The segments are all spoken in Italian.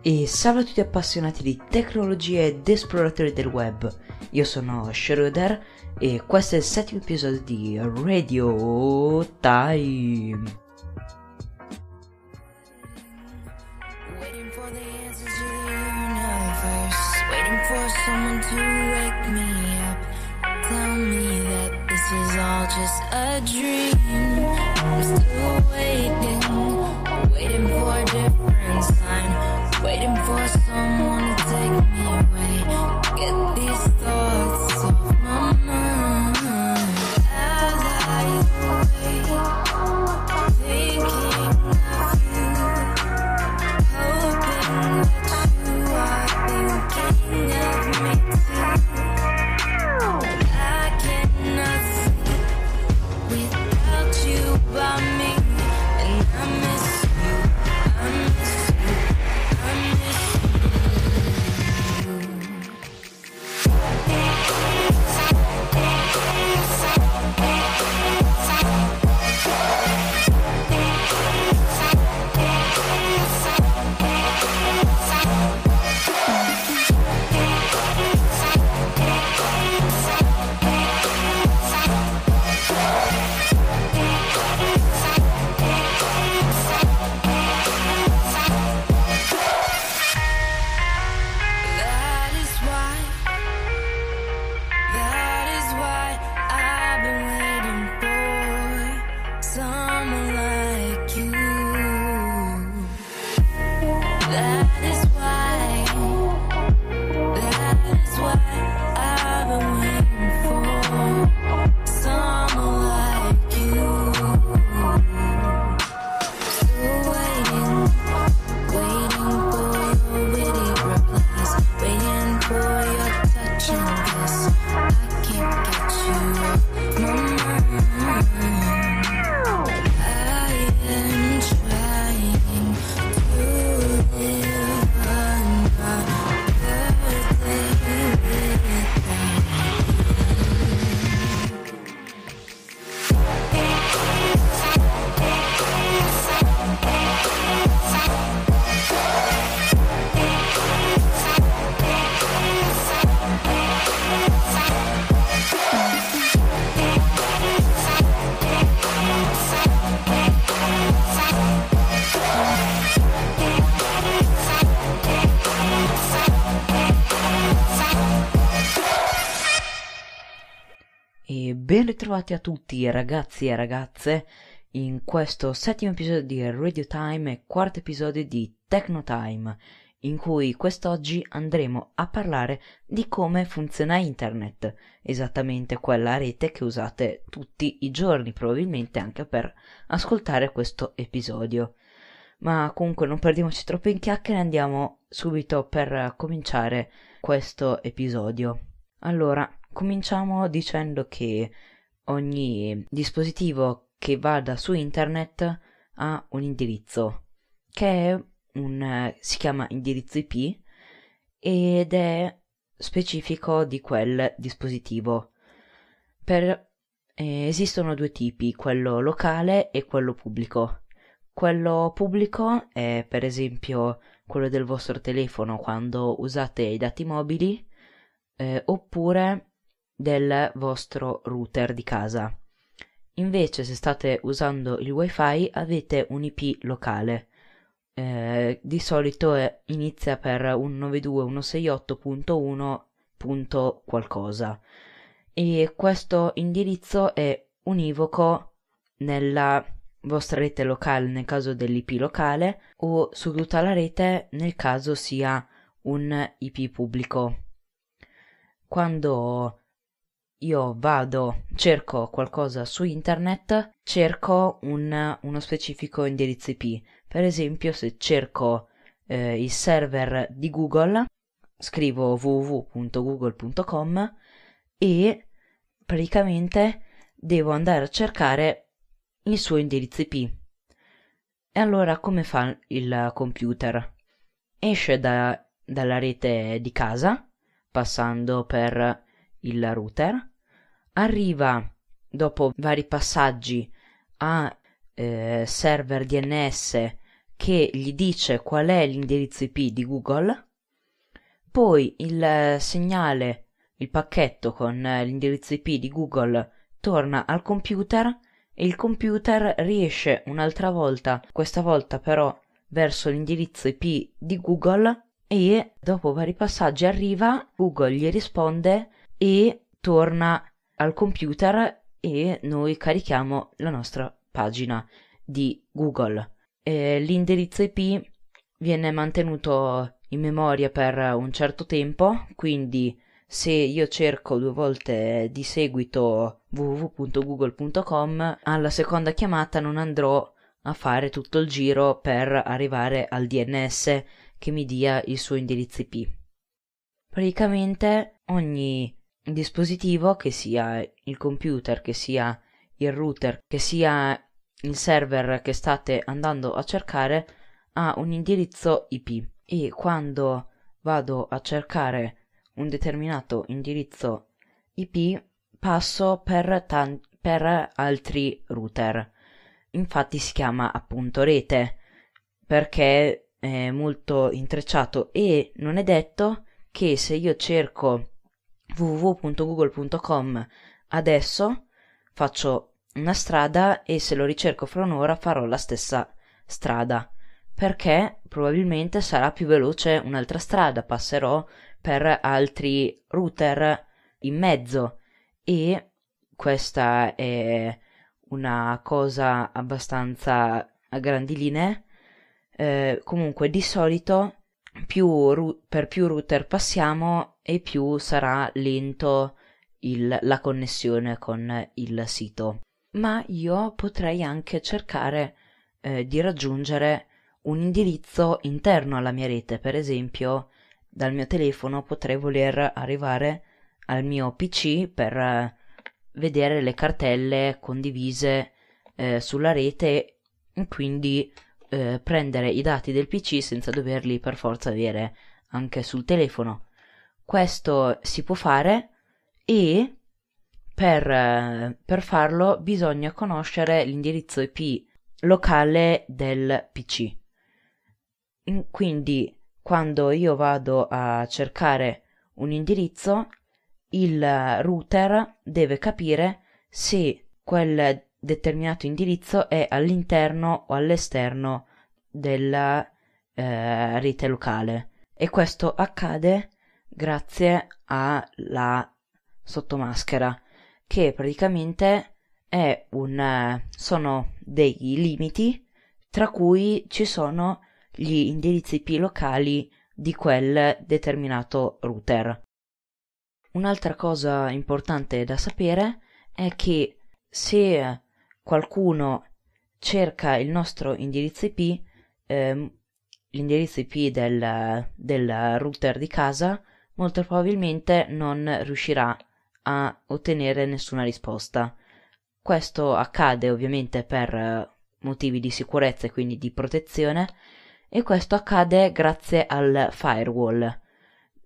E salve a tutti appassionati di tecnologia ed esploratori del web. Io sono Schroeder e questo è il settimo episodio di Radio Time. Waiting Waiting ben ritrovati a tutti ragazzi e ragazze in questo settimo episodio di Radio Time e quarto episodio di Techno Time, in cui quest'oggi andremo a parlare di come funziona internet, esattamente quella rete che usate tutti i giorni, probabilmente anche per ascoltare questo episodio. Ma comunque non perdiamoci troppo in chiacchiere, andiamo subito per cominciare questo episodio. Allora, cominciamo dicendo che ogni dispositivo che vada su internet ha un indirizzo che è un, si chiama indirizzo IP ed è specifico di quel dispositivo. Per, eh, esistono due tipi, quello locale e quello pubblico. Quello pubblico è per esempio quello del vostro telefono quando usate i dati mobili eh, oppure del vostro router di casa. Invece se state usando il wifi avete un IP locale. Eh, di solito è- inizia per 192.168.1. punto qualcosa e questo indirizzo è univoco nella vostra rete locale nel caso dell'IP locale o su tutta la rete nel caso sia un IP pubblico. Quando io vado, cerco qualcosa su internet, cerco un- uno specifico indirizzo IP. Per esempio, se cerco eh, il server di Google, scrivo www.google.com e praticamente devo andare a cercare il suo indirizzo IP. E allora come fa il computer? Esce da- dalla rete di casa, passando per il router, arriva dopo vari passaggi a eh, server DNS che gli dice qual è l'indirizzo IP di Google, poi il segnale, il pacchetto con l'indirizzo IP di Google torna al computer e il computer riesce un'altra volta, questa volta però verso l'indirizzo IP di Google e dopo vari passaggi arriva, Google gli risponde e torna al computer e noi carichiamo la nostra pagina di Google. E l'indirizzo IP viene mantenuto in memoria per un certo tempo, quindi se io cerco due volte di seguito www.google.com, alla seconda chiamata non andrò a fare tutto il giro per arrivare al DNS che mi dia il suo indirizzo IP. Praticamente ogni dispositivo, che sia il computer, che sia il router, che sia il server che state andando a cercare, ha un indirizzo IP e quando vado a cercare un determinato indirizzo IP passo per, tan- per altri router. Infatti si chiama appunto rete perché è molto intrecciato e non è detto che se io cerco www.google.com adesso faccio una strada e se lo ricerco fra un'ora farò la stessa strada perché probabilmente sarà più veloce un'altra strada passerò per altri router in mezzo e questa è una cosa abbastanza a grandi linee. Eh, comunque di solito più ru- per più router passiamo e più sarà lento il, la connessione con il sito. Ma io potrei anche cercare eh, di raggiungere un indirizzo interno alla mia rete, per esempio dal mio telefono potrei voler arrivare al mio PC per eh, vedere le cartelle condivise eh, sulla rete e quindi eh, prendere i dati del PC senza doverli per forza avere anche sul telefono. Questo si può fare e per, per farlo bisogna conoscere l'indirizzo IP locale del PC. In, quindi quando io vado a cercare un indirizzo, il router deve capire se quel determinato indirizzo è all'interno o all'esterno della eh, rete locale e questo accade grazie alla sottomaschera che praticamente è un sono dei limiti tra cui ci sono gli indirizzi IP locali di quel determinato router. Un'altra cosa importante da sapere è che se qualcuno cerca il nostro indirizzo IP, ehm, l'indirizzo IP del, del router di casa, molto probabilmente non riuscirà a ottenere nessuna risposta. Questo accade ovviamente per eh, motivi di sicurezza e quindi di protezione e questo accade grazie al firewall,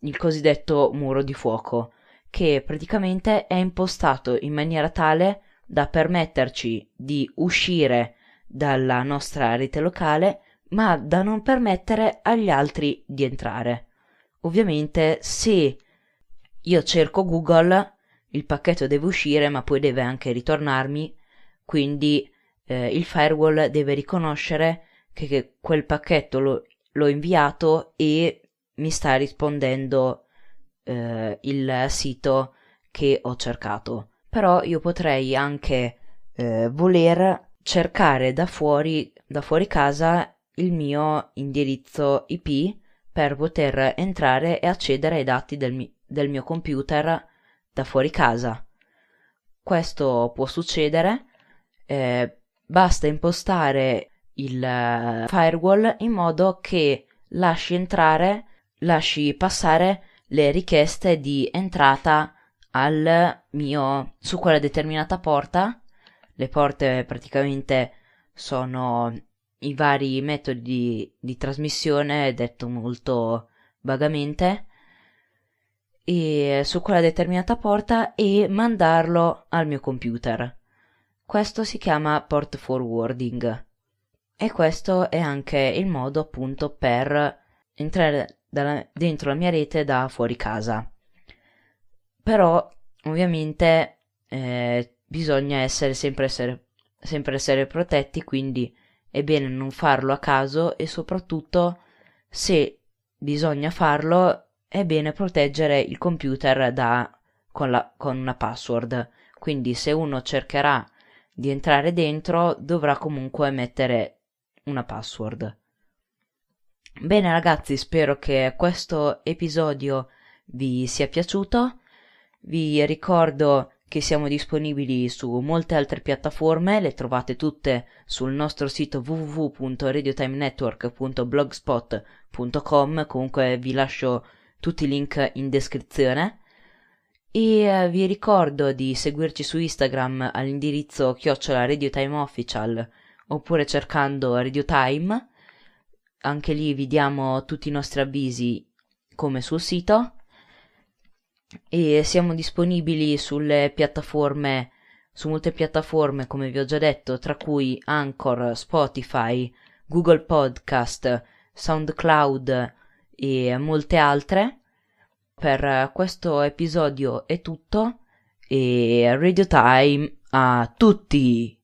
il cosiddetto muro di fuoco, che praticamente è impostato in maniera tale da permetterci di uscire dalla nostra rete locale, ma da non permettere agli altri di entrare. Ovviamente se io cerco Google, il pacchetto deve uscire, ma poi deve anche ritornarmi, quindi eh, il firewall deve riconoscere che, che quel pacchetto lo, l'ho inviato e mi sta rispondendo eh, il sito che ho cercato. Però io potrei anche eh, voler cercare da fuori, da fuori casa il mio indirizzo IP per poter entrare e accedere ai dati del, mi- del mio computer da fuori casa. Questo può succedere, eh, basta impostare il uh, firewall in modo che lasci entrare, lasci passare le richieste di entrata al mio su quella determinata porta. Le porte praticamente sono i vari metodi di, di trasmissione, detto molto vagamente, e su quella determinata porta e mandarlo al mio computer. Questo si chiama port forwarding. e questo è anche il modo appunto per entrare dalla, dentro la mia rete da fuori casa. Però ovviamente eh, bisogna essere sempre, essere sempre essere protetti, quindi è bene non farlo a caso e soprattutto se bisogna farlo è bene proteggere il computer da, con, la, con una password. Quindi se uno cercherà di entrare dentro dovrà comunque mettere una password. Bene ragazzi, spero che questo episodio vi sia piaciuto. Vi ricordo che siamo disponibili su molte altre piattaforme, le trovate tutte sul nostro sito www.radiotimenetwork.blogspot.com, comunque vi lascio tutti i link in descrizione. E eh, vi ricordo di seguirci su Instagram all'indirizzo chiocciola Radio Time Official oppure cercando Radio Time. Anche lì vi diamo tutti i nostri avvisi come sul sito. E siamo disponibili sulle piattaforme, su molte piattaforme come vi ho già detto, tra cui Anchor, Spotify, Google Podcast, SoundCloud e molte altre per questo episodio è tutto e Radio Time a tutti!